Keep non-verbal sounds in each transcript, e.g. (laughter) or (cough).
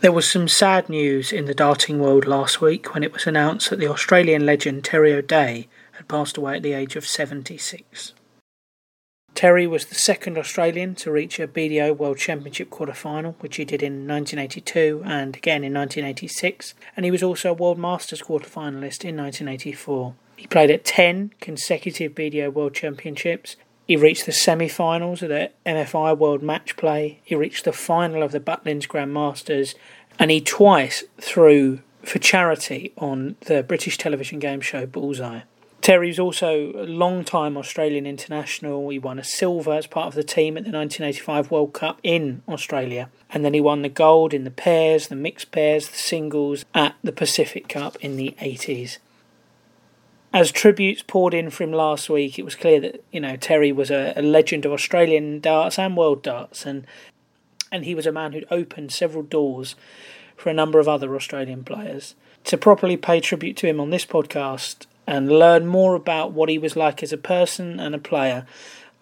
There was some sad news in the darting world last week when it was announced that the Australian legend Terry O'Dea had passed away at the age of 76. Terry was the second Australian to reach a BDO World Championship quarter final, which he did in 1982 and again in 1986, and he was also a World Masters quarter finalist in 1984. He played at 10 consecutive BDO World Championships, he reached the semi finals of the MFI World Match Play. He reached the final of the Butlins Grand Masters. And he twice threw for charity on the British television game show Bullseye. Terry's also a long-time Australian international. He won a silver as part of the team at the 1985 World Cup in Australia. And then he won the gold in the pairs, the mixed pairs, the singles at the Pacific Cup in the 80s as tributes poured in for him last week, it was clear that you know Terry was a, a, legend of Australian darts and world darts, and and he was a man who'd opened several doors for a number of other Australian players. To properly pay tribute to him on this podcast and learn more about what he was like as a person and a player,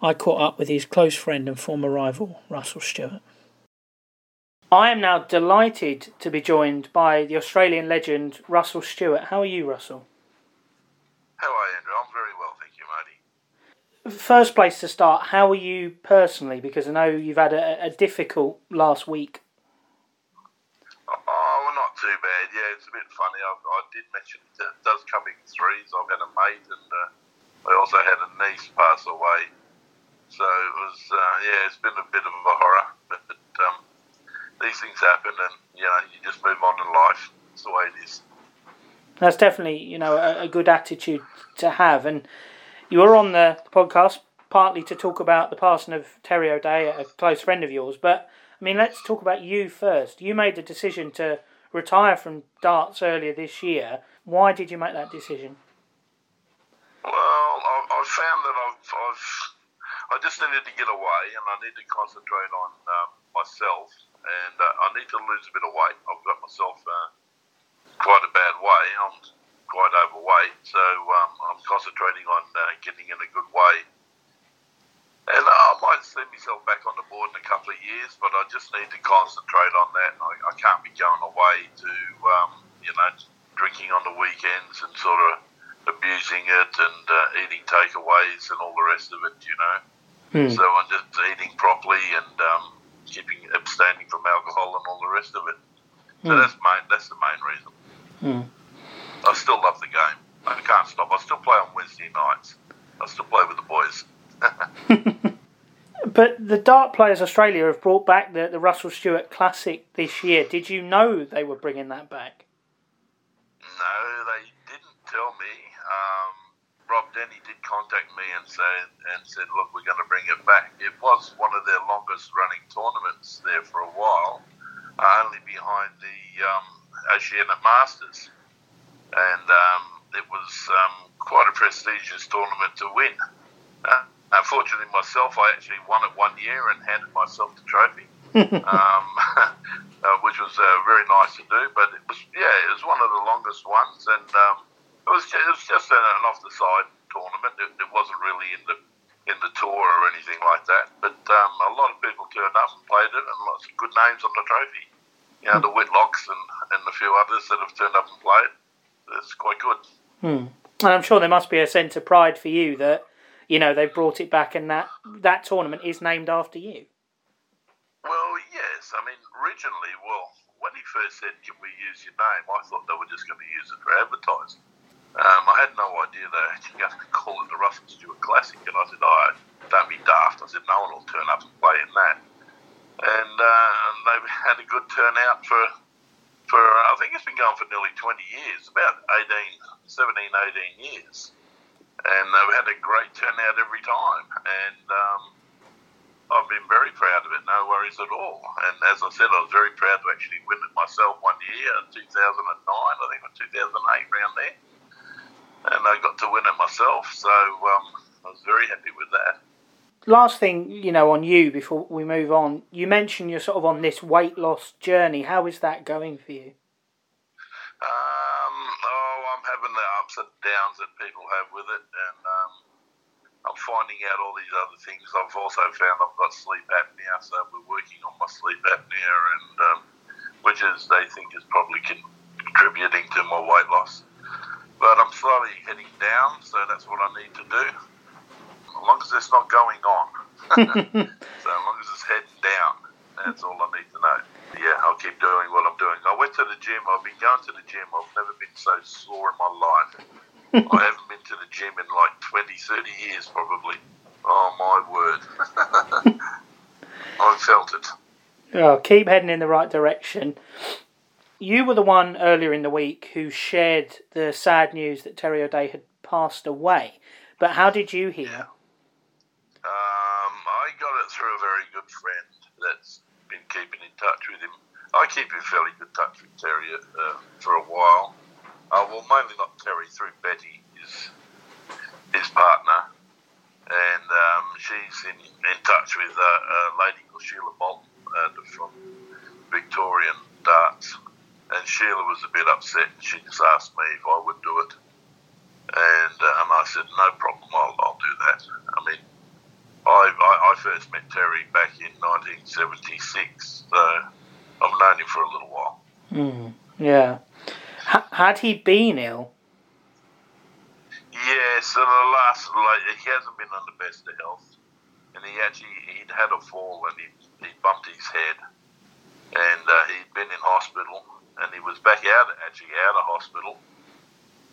I caught up with his close friend and former rival, Russell Stewart. I am now delighted to be joined by the Australian legend, Russell Stewart. How are you, Russell? How are you, Andrew? I'm very well, thank you, Marty. First place to start, how are you personally? Because I know you've had a, a difficult last week. Oh, well, not too bad. Yeah, it's a bit funny. I, I did mention it does come in threes. I've had a mate, and uh, I also had a niece pass away. So it was, uh, yeah, it's been a bit of a horror. (laughs) But um, these things happen, and you know, you just move on in life. It's the way it is. That's definitely you know a, a good attitude to have. And you were on the podcast partly to talk about the passing of Terry O'Dea, a close friend of yours. But I mean, let's talk about you first. You made the decision to retire from darts earlier this year. Why did you make that decision? Well, I, I found that I've, I've, i just needed to get away, and I need to concentrate on um, myself, and uh, I need to lose a bit of weight. I've got myself. Uh, quite a bad way. I'm quite overweight, so um, I'm concentrating on uh, getting in a good way. And I might see myself back on the board in a couple of years, but I just need to concentrate on that. I, I can't be going away to, um, you know, drinking on the weekends and sort of abusing it and uh, eating takeaways and all the rest of it, you know. Mm. So I'm just eating properly and um, keeping abstaining from alcohol and all the rest of it. So mm. that's main. That's the main reason. Mm. I still love the game. I can't stop. I still play on Wednesday nights. I still play with the boys. (laughs) but the Dart Players Australia have brought back the, the Russell Stewart Classic this year. Did you know they were bringing that back? No, they didn't tell me. Um, Rob Denny did contact me and say and said, "Look, we're going to bring it back." It was one of their longest running tournaments there for a while, uh, only behind the um, Oceania Masters, and um, it was um, quite a prestigious tournament to win. Uh, unfortunately, myself, I actually won it one year and handed myself the trophy, (laughs) um, (laughs) uh, which was uh, very nice to do. But it was, yeah, it was one of the longest ones, and um, it was just, it was just an, an off the side tournament. It, it, wasn't really in the in the tour or anything like that. But um, a lot of people turned up and played it, and lots of good names on the trophy you know, the Whitlocks and, and a few others that have turned up and played. It's quite good. Hmm. And I'm sure there must be a sense of pride for you that, you know, they've brought it back and that, that tournament is named after you. Well, yes. I mean, originally, well, when he first said, can we use your name, I thought they were just going to use it for advertising. Um, I had no idea they were actually going (laughs) to call it the Russell Stewart Classic, and I said, oh, don't be daft. I said, no one will turn up and play in that and, uh, and they've (laughs) had a good turnout for for I think it's been going for nearly 20 years, about 18, 17, 18 years, and they've had a great turnout every time, and um, I've been very proud of it, no worries at all. And as I said, I was very proud to actually win it myself one year, 2009, I think, or 2008, around there, and I got to win it myself, so um, I was very happy with that last thing, you know, on you before we move on, you mentioned you're sort of on this weight loss journey. How is that going for you? Um, oh, I'm having the ups and downs that people have with it, and um, I'm finding out all these other things. I've also found I've got sleep apnea, so we're working on my sleep apnea, and um, which is they think is probably contributing to my weight loss. But I'm slowly heading down, so that's what I need to do. As long as it's not going on. (laughs) (laughs) so as long as it's heading down, that's all I need to know. Yeah, I'll keep doing what I'm doing. I went to the gym. I've been going to the gym. I've never been so sore in my life. (laughs) I haven't been to the gym in like 20, 30 years probably. Oh, my word. I felt it. Oh, keep heading in the right direction. You were the one earlier in the week who shared the sad news that Terry O'Dea had passed away. But how did you hear? It through a very good friend that's been keeping in touch with him. I keep in fairly good touch with Terry uh, for a while. Uh, well, mainly not Terry, through Betty, his, his partner. And um, she's in, in touch with uh, a lady called Sheila Bolton uh, from Victorian Darts. And Sheila was a bit upset. And she just asked me if I would do it. And, and I said, no problem, I'll, I'll do that. I mean, I first met Terry back in 1976, so I've known him for a little while. Mm, yeah. H- had he been ill? Yeah, so the last, like, he hasn't been on the best of health. And he actually, he'd had a fall and he, he bumped his head. And uh, he'd been in hospital and he was back out, actually out of hospital.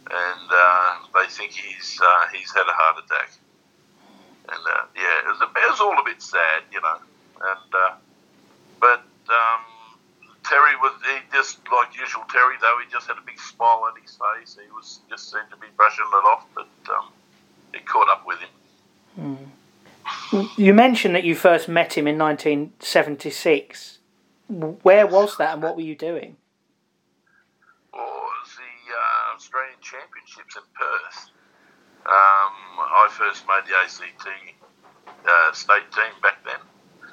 And uh, they think he's uh, he's had a heart attack. And uh, yeah, it was, a, it was all a bit sad, you know. And uh, but um, Terry was he just like usual Terry though he just had a big smile on his face. He was just seemed to be brushing it off, but um, it caught up with him. Mm. You mentioned that you first met him in 1976. Where was that, and what were you doing? Well, it was the uh, Australian Championships in Perth. Um, I first made the ACT uh, state team back then.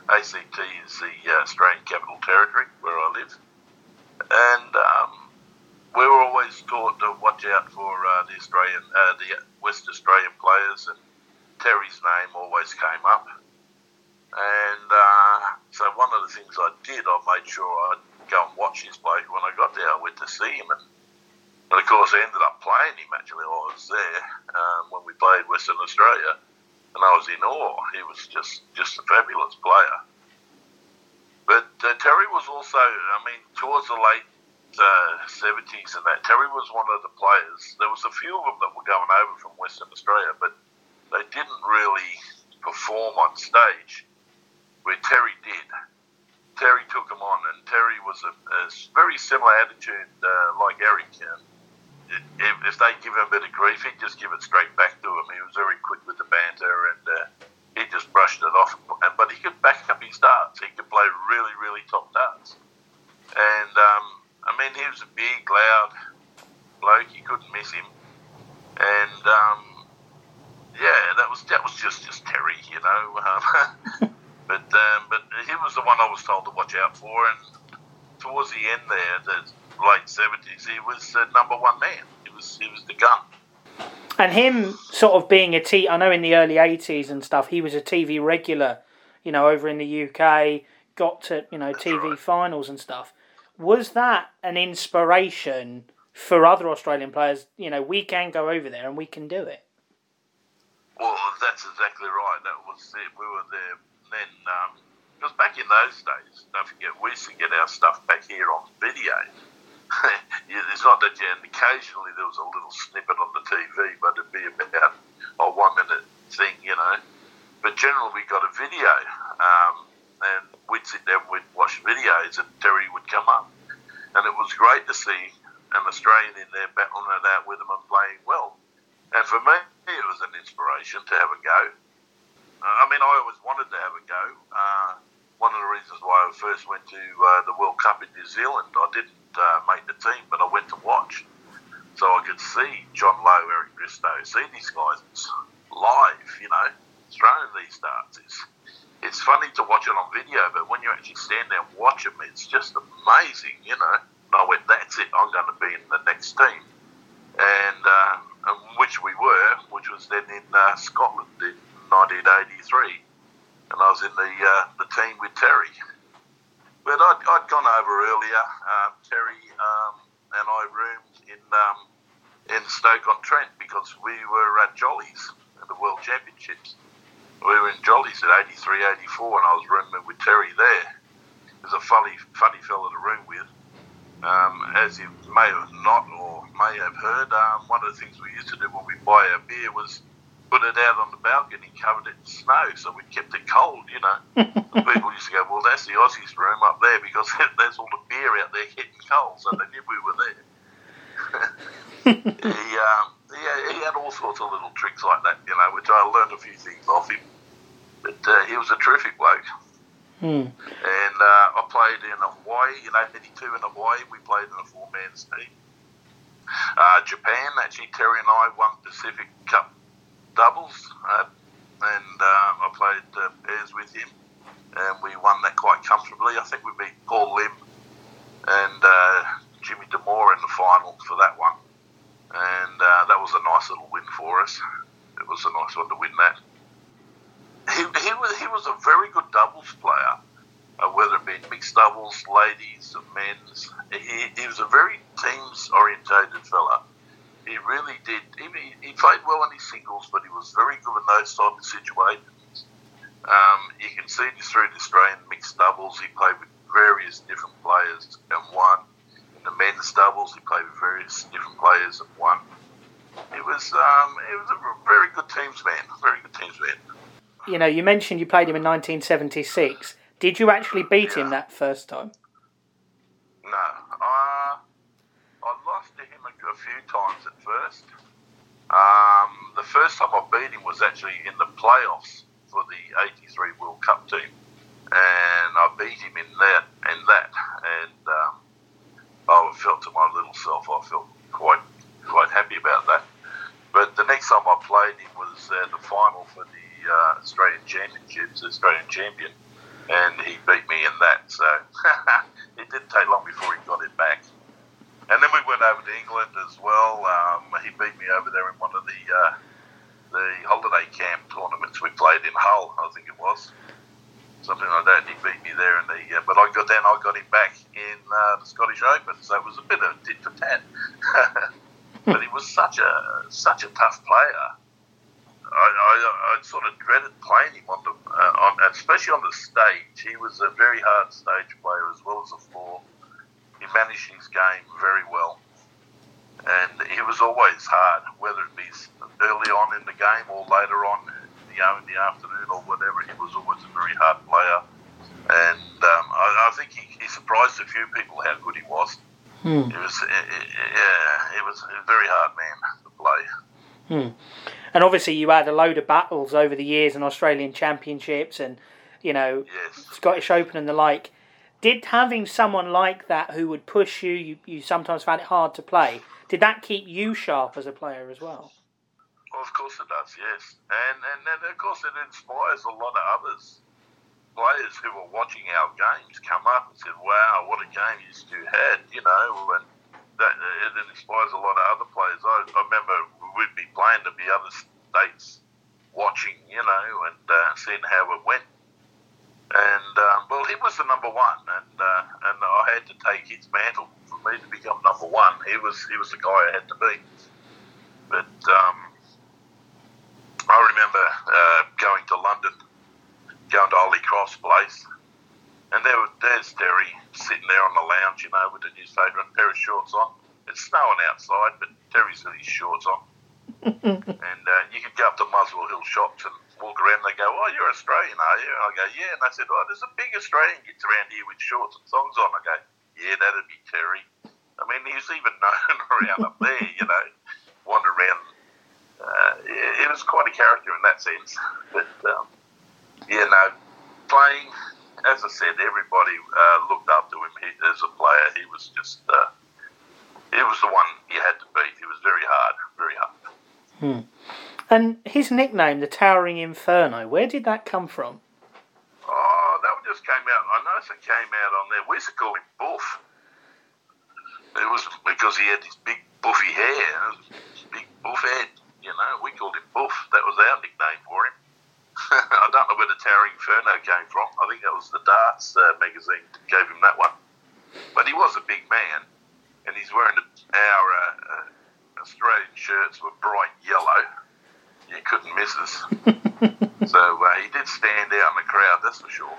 ACT is the uh, Australian Capital Territory where I live, and um, we were always taught to watch out for uh, the Australian, uh, the West Australian players, and Terry's name always came up. And uh, so one of the things I did, I made sure I'd go and watch his play. When I got there, I went to see him, and, and of course, I ended up playing him. Actually, while I was there um, when we played Western Australia, and I was in awe. He was just just a fabulous player. But uh, Terry was also, I mean, towards the late uh, 70s and that, Terry was one of the players. There was a few of them that were going over from Western Australia, but they didn't really perform on stage where Terry did. Terry took him on, and Terry was a, a very similar attitude uh, like Eric. Uh, if, if they give him a bit of grief, he'd just give it straight back to him. He was very quick with the banter, and uh, he just brushed it off. And but he could back up his darts. He could play really, really top darts. And um, I mean, he was a big, loud bloke. You couldn't miss him. And um, yeah, that was that was just just Terry, you know. (laughs) Um, but um, but he was the one I was told to watch out for. And towards the end there, the late seventies, he was the number one man. He was he was the gun. And him sort of being a T, I know in the early 80s and stuff, he was a TV regular, you know, over in the UK, got to, you know, That's TV right. finals and stuff. Was that an inspiration for other Australian players? You know, we can go over there and we can do it. Well, that's exactly right. That was it. We were there then. Um, because back in those days, don't forget, we used to get our stuff back here on video. (laughs) yeah, it's not that, and occasionally there was a little snippet on the TV, but it'd be about a one minute thing, you know. But generally, we got a video, um, and we'd sit there and we'd watch videos, and Terry would come up. And it was great to see an Australian in there battling it out with them and playing well. And for me, it was an inspiration to have a go. Uh, I mean, I always wanted to have a go. Uh, one of the reasons why I first went to uh, the World Cup in New Zealand, I didn't uh, make the team, but I went to watch. So I could see John Lowe, Eric Bristow, see these guys live, you know, throwing these darts. It's, it's funny to watch it on video, but when you actually stand there and watch them, it's just amazing, you know. And I went, that's it, I'm going to be in the next team. And, uh, and which we were, which was then in uh, Scotland in 1983 and I was in the uh, the team with Terry. But I'd, I'd gone over earlier. Um, Terry um, and I roomed in um, in Stoke on Trent because we were at Jollees at the World Championships. We were in Jollees at 83, 84, and I was rooming with Terry there. He was a funny, funny fellow to room with. Um, as you may have not or may have heard, um, one of the things we used to do when we buy our beer was put it out on the balcony, covered it in snow, so we kept it cold, you know. (laughs) people used to go, well, that's the Aussies' room up there because (laughs) there's all the beer out there getting cold, so they knew we were there. (laughs) he, um, he, he, had all sorts of little tricks like that, you know, which I learned a few things off him. But uh, he was a terrific bloke. Hmm. And uh, I played in Hawaii, in 82 in Hawaii. We played in a four-man team. Uh, Japan, actually, Terry and I won Pacific Cup doubles. Uh, and uh, I played uh, pairs with him. And we won that quite comfortably. I think we beat Paul Lim and uh, Jimmy D'Amore in the final for that one. And uh, that was a nice little win for us. It was a nice one to win that he, he was he was a very good doubles player, uh, whether it be mixed doubles, ladies, or men's. He, he was a very teams orientated fella. He really did. He, he played well in his singles, but he was very good in those type of situations. Um, you can see this through the Australian mixed doubles. He played with various different players and won. In the men's doubles, he played with various different players and won. It was um, it was a very good teams man, very good teams man you know, you mentioned you played him in 1976. Did you actually beat him that first time? No. Uh, I lost to him a, few times at first. Um, the first time I beat him was actually in the playoffs for the 83 World Cup team. And I beat him in that, in that. And um, I felt to my little self, I felt quite, quite happy about that. But the next time I played him was uh, the final for the uh, Australian Championships, Australian champion, and he beat me in that. So (laughs) it didn't take long before he got it back. And then we went over England as well. Um, he beat me over there in one of the uh, the holiday camp tournaments we played in Hull, I think it was. Something like that. He beat me there, in the uh, but I got then I got him back in uh, the Scottish Open, so it was a bit of a tit for tat. (laughs) but he was such a such a tough player I, I, I sort of dreaded playing him on the, uh, on, especially on the stage. He was a very hard stage player as well as a floor. He managed his game very well, and he was always hard, whether it be early on in the game or later on, you know, in the afternoon or whatever. He was always a very hard player, and um, I, I, think he, he, surprised a few people how good he was. Hmm. He was, yeah, he was a very hard man to play. Hmm. And obviously, you had a load of battles over the years in Australian Championships and, you know, yes. Scottish Open and the like. Did having someone like that who would push you, you, you sometimes found it hard to play, did that keep you sharp as a player as well? Well, of course it does, yes. And, and, and of course it inspires a lot of others, players who were watching our games come up and said, wow, what a game you two had, you know, and that it inspires a lot of other players. I, I remember we'd be playing to be other states watching, you know, and uh, seeing how it went. And um, well, he was the number one, and uh, and I had to take his mantle for me to become number one. He was he was the guy I had to be. But um, I remember uh, going to London, going to Holy Cross Place, and there there's Terry sitting there on the lounge, you know, with a newspaper and a pair of shorts on. It's snowing outside, but Terry's got his shorts on (laughs) and uh, you could go up to Muswell Hill shops and walk around. They go, "Oh, you're Australian, are you?" I go, "Yeah." And they said, "Oh, there's a big Australian gets around here with shorts and songs on." I go, "Yeah, that'd be Terry." I mean, he's even (laughs) known around up there, you know, wander around. Uh, it, was quite a character in that sense. But um, yeah, no, playing. As I said, everybody uh, looked up to him he, as a player. He was just. Uh, he was the one you had to beat. He was very hard, very hard. Hmm. And his nickname, the Towering Inferno, where did that come from? Oh, that one just came out. I noticed it came out on there. We used to call him Buff. It was because he had this big buffy hair, big buff head. You know, we called him Buff. That was our nickname for him. (laughs) I don't know where the Towering Inferno came from. I think that was the Darts uh, magazine gave him that one. But he was a big man, and he's wearing our uh, uh, Australian shirts were bright yellow. You couldn't miss us. (laughs) so uh, he did stand out in the crowd, that's for sure.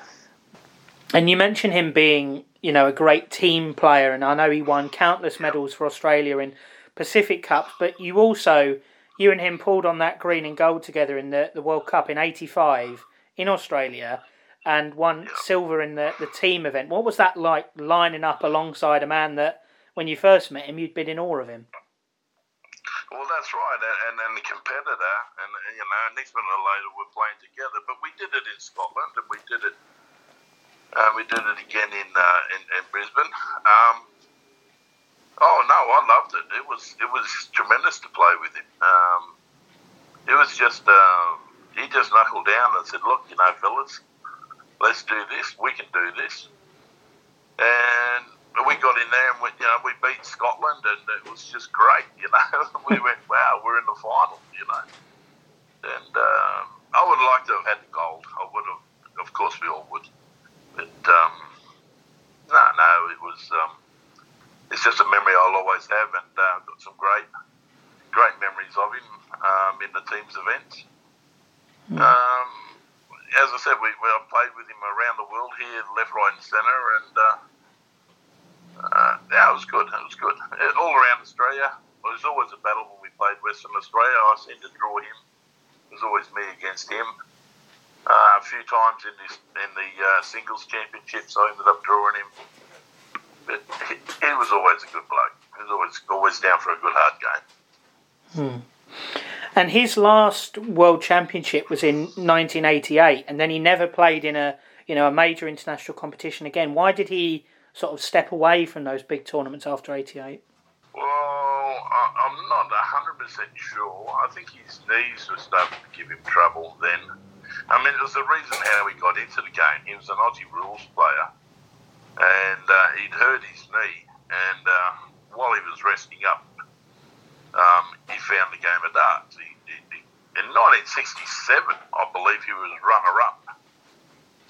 And you mentioned him being, you know, a great team player, and I know he won countless medals for Australia in Pacific Cups, but you also, you and him pulled on that green and gold together in the, the World Cup in 85 in Australia and won silver in the, the team event. What was that like lining up alongside a man that, when you first met him, you'd been in awe of him? Well, that's right, and and the competitor, and you know, next minute later we're playing together. But we did it in Scotland, and we did it uh, we did it again in uh, in, in, Brisbane. Um, oh no, I loved it. It was it was tremendous to play with him. Um, it was just uh, he just knuckled down and said, "Look, you know, fellas, let's do this. We can do this." And we got in there and we, you know, we beat Scotland, and it was just great. You know, (laughs) we went, "Wow, we're in the final." You know, and um, I would have liked to have had the gold. I would have, of course, we all would. But um, no, no, it was. Um, it's just a memory I'll always have, and uh, got some great, great memories of him um, in the team's events. Mm. Um, as I said, we, we I played with him around the world here, left, right, and centre, and uh, uh, yeah, it was good. It was good. All around Australia. It was always a battle when we played Western Australia. I seemed to draw him. Was always me against him. Uh, a few times in this in the uh, singles championships, I ended up drawing him. But he, he, was always a good bloke. He was always always down for a good hard game. Hmm. And his last world championship was in 1988, and then he never played in a you know a major international competition again. Why did he sort of step away from those big tournaments after 88? Well, I, am not 100% sure. I think his knees were starting to give him trouble then. I mean, it was the reason how he got into the game. He was an Aussie rules player, and uh, he'd hurt his knee, and uh, while he was resting up, um, he found the game of darts. He, he, he, in 1967, I believe he was runner-up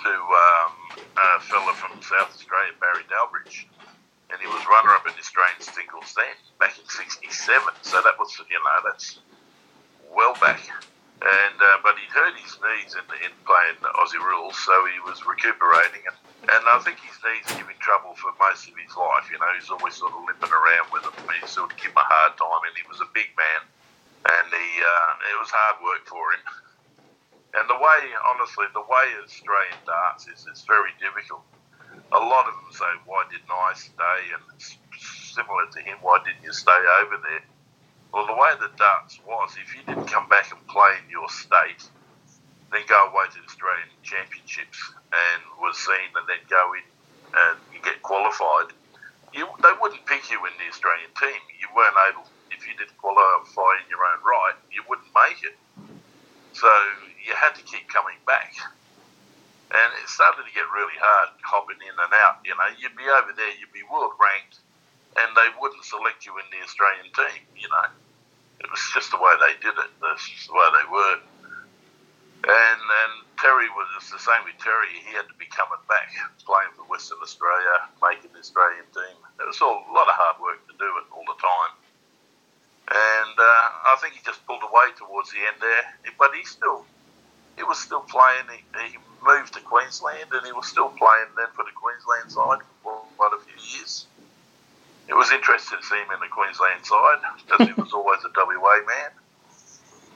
to um, a fella from South Australia, Barry Dalbridge, and he was runner-up in Australian singles then back in '67. So that was, you know, that's well back and uh, but he'd hurt his knees in, in playing Aussie rules, so he was recuperating, and, and I think his knees give him trouble for most of his life. You know, he's always sort of limping around with them. He sort of give him a hard time, and he was a big man, and he uh, it was hard work for him. And the way, honestly, the way Australian darts is, it's very difficult. A lot of them say, "Why didn't I stay?" And similar to him, "Why didn't you stay over there?" Well, the way the darts was, if you didn't come back and play in your state, then go away to the Australian Championships and was seen, and then go in and get qualified, you, they wouldn't pick you in the Australian team. You weren't able, if you didn't qualify in your own right, you wouldn't make it. So you had to keep coming back. It started to get really hard hopping in and out. You know, you'd be over there, you'd be world ranked, and they wouldn't select you in the Australian team, you know. It was just the way they did it. That's just the way they were. And and Terry was the same with Terry. He had to be coming back, playing for Western Australia, making the Australian team. It was all a lot of hard work to do it all the time. And uh, I think he just pulled away towards the end there. But he still, he was still playing. He, he moved to Queensland, and he was still playing then for the Queensland side for quite a few years it was interesting to see him in the Queensland side because he was always a WA man.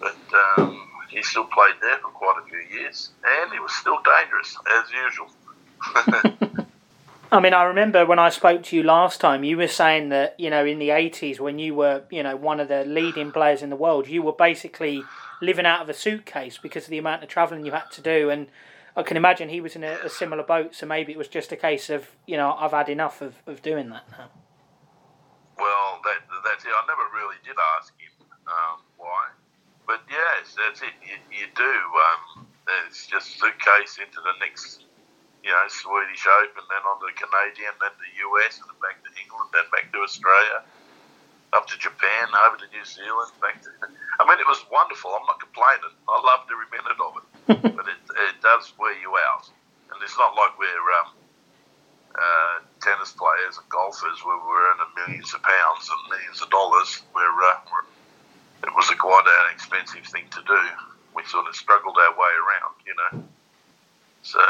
But um, he still played there for quite a few years, and he was still dangerous as usual. (laughs) I mean, I remember when I spoke to you last time, you were saying that, you know, in the 80s, when you were, you know, one of the leading players in the world, you were basically living out of a suitcase because of the amount of travelling you had to do. And I can imagine he was in a, a, similar boat, so maybe it was just a case of, you know, I've had enough of, of doing that now. Well, that, that's it. I never really did ask him um, why. But yes, that's it. You, you do. Um, it's just suitcase into the next, you know, Swedish Open, then on to the Canadian, then the US, and then back to England, then back to Australia, up to Japan, over to New Zealand, back to. I mean, it was wonderful. I'm not complaining. I loved every minute of it. But it, it does wear you out. And it's not like we're um, uh, tennis players and golfers where we're earning millions of pounds and millions of dollars. Where uh, it was a quite an expensive thing to do. We sort of struggled our way around, you know. So,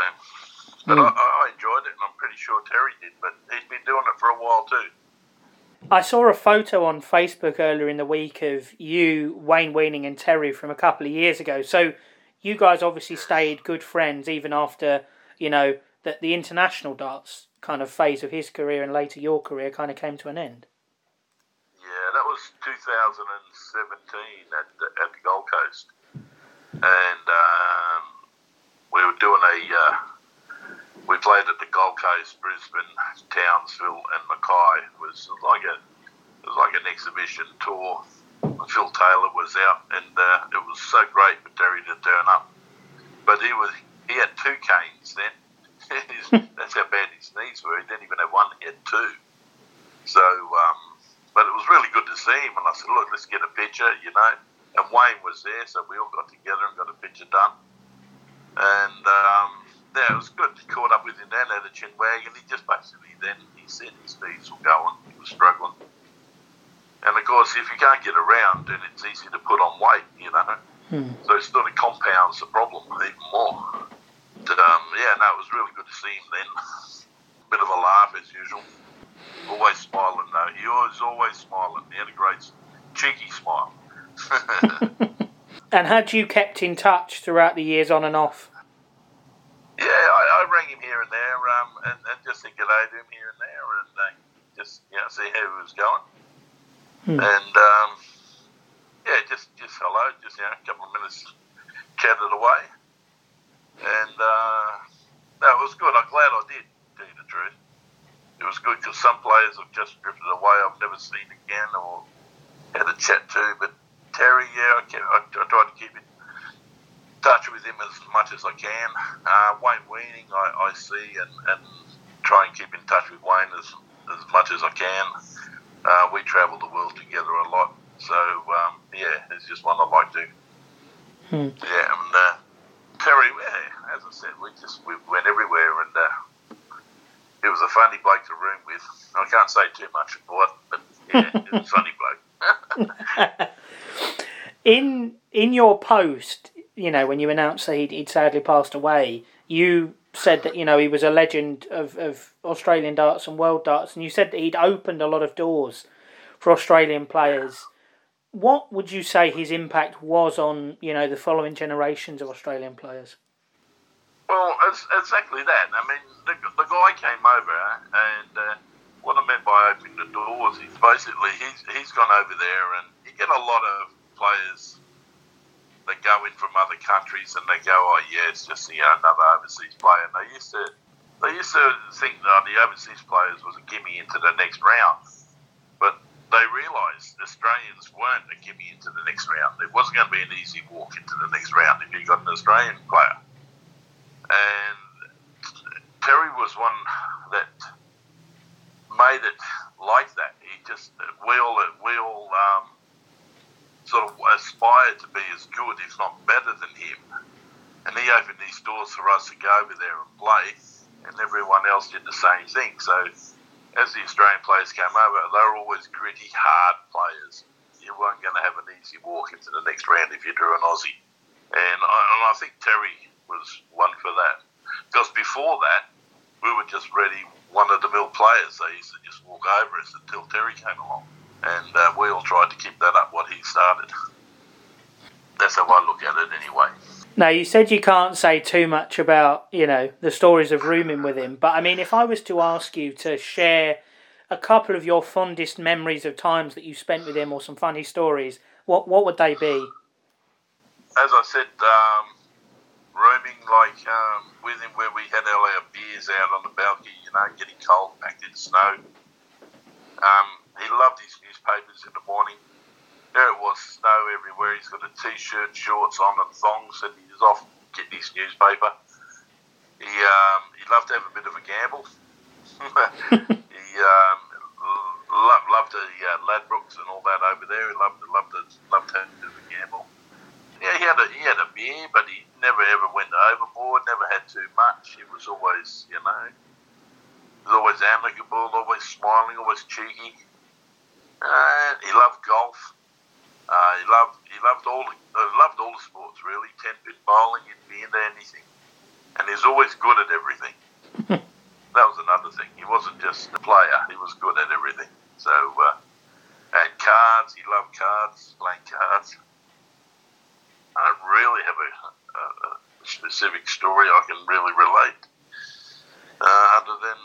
but mm. I, I enjoyed it, and I'm pretty sure Terry did. But he's been doing it for a while too. I saw a photo on Facebook earlier in the week of you, Wayne Weening, and Terry from a couple of years ago. So you guys obviously stayed good friends even after you know that the international darts kind of phase of his career and later your career kind of came to an end. Yeah, that was 2017 at the, at the Gold Coast, and um, we were doing a. Uh, we played at the Gold Coast, Brisbane, Townsville, and Mackay. It was like a it was like an exhibition tour. Phil Taylor was out, and uh, it was so great for Terry to turn up. But he was he had two canes then. (laughs) (laughs) That's how bad his knees were. He didn't even have one; he had two. So, um, but it was really good to see him. And I said, "Look, let's get a picture," you know. And Wayne was there, so we all got together and got a picture done. And um, yeah, it was good. He caught up with him then at a chin wagon. He just basically then he said his knees were going. He was struggling. Course, if you can't get around, then it's easy to put on weight, you know. Hmm. So it sort of compounds the problem even more. But, um, yeah, no, it was really good to see him then. (laughs) Bit of a laugh as usual. Always smiling though. He was always smiling. He had a great cheeky smile. (laughs) and had you kept in touch throughout the years on and off? Yeah, I, I rang him here and there, um, and, and just said good day to him here and there, and uh, just you know see how he was going, hmm. and um, yeah, just just hello, just you know a couple of minutes chatted away, and uh, that was good. I'm glad I did. Tell you the truth, it was good because some players have just drifted away. I've never seen again or had a chat to, but Terry, yeah, I, I, I tried to keep it touch with him as much as I can. Uh, Wayne Weening, I, I see and, and, try and keep in touch with Wayne as, as much as I can. Uh, we travel the world together a lot, so um, yeah, it's just one I like to. Hmm. Yeah, and uh, Terry, yeah, as I said, we just we went everywhere, and uh, it was a funny bloke to room with. I can't say too much about it, but yeah, it was a (laughs) funny bloke. (laughs) in in your post, you know, when you announced that he'd, he'd sadly passed away, you said that you know he was a legend of, of Australian darts and world darts, and you said that he'd opened a lot of doors for Australian players. What would you say his impact was on you know the following generations of Australian players? Well, it's exactly that. I mean, the, the guy came over, and uh, what I meant by opening the doors is basically he's he's gone over there, and you get a lot of players they go in from other countries and they go, oh yeah, it's just you know, another overseas player. And they used to they used to think that the overseas players was a gimme into the next round, but they realised Australians weren't a gimme into the next round. It wasn't going to be an easy walk into the next round if you got an Australian player. And Terry was one that made it like that. He just we all we all um, sort of aspired to be as good, if not better than him. And he opened these doors for us to go over there and play, and everyone else did the same thing. So as the Australian players came over, they were always gritty, hard players. You weren't going to have an easy walk into the next round if you drew an Aussie. And I, and I think Terry was one for that. Because before that, we were just ready one of the mill players. They used to just walk over us until Terry came along and uh, we all tried to keep that up what he started. That's how I look at it anyway. Now you said you can't say too much about you know the stories of rooming with him, but I mean, if I was to ask you to share a couple of your fondest memories of times that you spent with him, or some funny stories, what what would they be? As I said, um, rooming like um, with him where we had all our beers out on the balcony, you know, getting cold, packed in snow. Um, he loved his newspapers in the morning. There it was, snow everywhere. He's got a t-shirt, shorts on, and thongs, and he's off getting his newspaper. He um, he loved to have a bit of a gamble. (laughs) he um, loved, loved the uh, Ladbrokes and all that over there. He loved loved to, loved to have a bit of a gamble. Yeah, he had a he had a beer, but he never ever went overboard. Never had too much. He was always, you know, he was always amicable, always smiling, always cheeky. He loved golf. Uh, he loved he loved all the, uh, loved all the sports really. Ten pin bowling, he'd be into anything, and he's always good at everything. (laughs) that was another thing. He wasn't just a player; he was good at everything. So, uh, and cards, he loved cards, playing cards. I don't really have a, a, a specific story I can really relate, uh, other than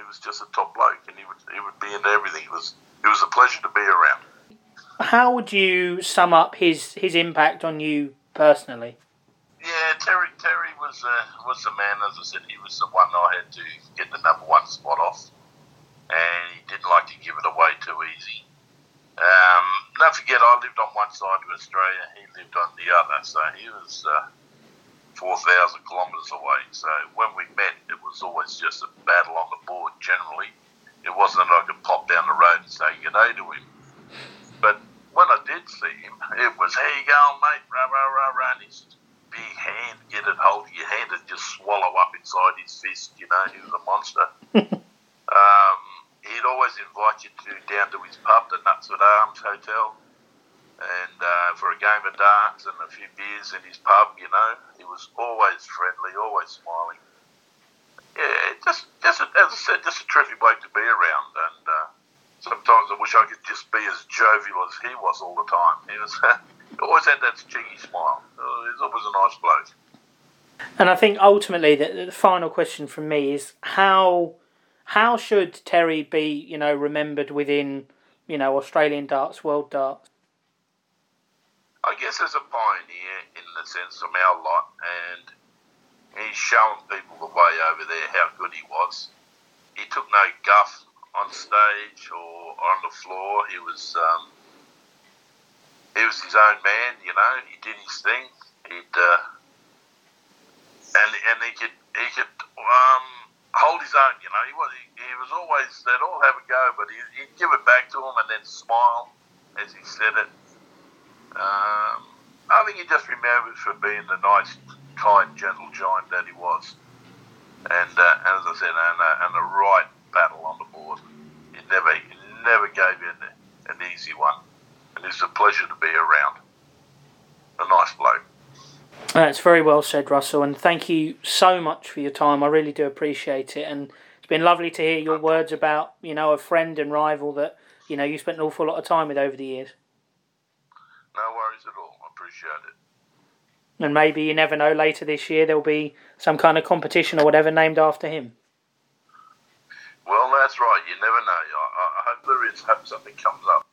he was just a top bloke, and he would he would be into everything. It was was a pleasure to be around. How would you sum up his his impact on you personally? Yeah, Terry Terry was uh, was the man. As I said, he was the one I had to get the number one spot off, and he didn't like to give it away too easy. Um, don't forget, I lived on one side of Australia, he lived on the other, so he was uh, 4,000 kilometres away. So when we met, it was always just a battle on the board generally. It wasn't that I could pop down the road and say good day to him. But when I did see him, it was, how you going, mate? Rah, rah, rah, rah. And his big hand, get it, hold your hand and just swallow up inside his fist. You know, he was a monster. (laughs) um, he'd always invite you to down to his pub, the Nuts Knutsford Arms Hotel, and uh, for a game of darts and a few beers in his pub. You know, he was always friendly, always smiling. Just, just a, as I said, just a terrific bloke to be around, and uh, sometimes I wish I could just be as jovial as he was all the time. (laughs) He was always had that cheeky smile. He was always a nice bloke. And I think ultimately the, the final question from me is how how should Terry be, you know, remembered within, you know, Australian darts, world darts? I guess as a pioneer in the sense of our lot, and he's shown people the way over there how good he was. He took no guff on stage or on the floor. He was um, he was his own man, you know. He did his thing. He'd uh, and and he could he could um, hold his own. You know, he was he, he was always they'd all have a go, but he, he'd give it back to him and then smile as he said it. Um, I think he just remembers for being the nice, kind, gentle giant that he was, and, uh, as I said, and, uh, and the right battle on the board. He never he never gave in an easy one, and it's a pleasure to be around. A nice bloke. That's very well said, Russell, and thank you so much for your time. I really do appreciate it, and it's been lovely to hear your words about you know a friend and rival that you know you spent an awful lot of time with over the years. No worries at all. I appreciate it. And maybe you never know. Later this year there'll be some kind of competition or whatever named after him. Well, that's right. You never know. I, I hope there is. Hope something comes up.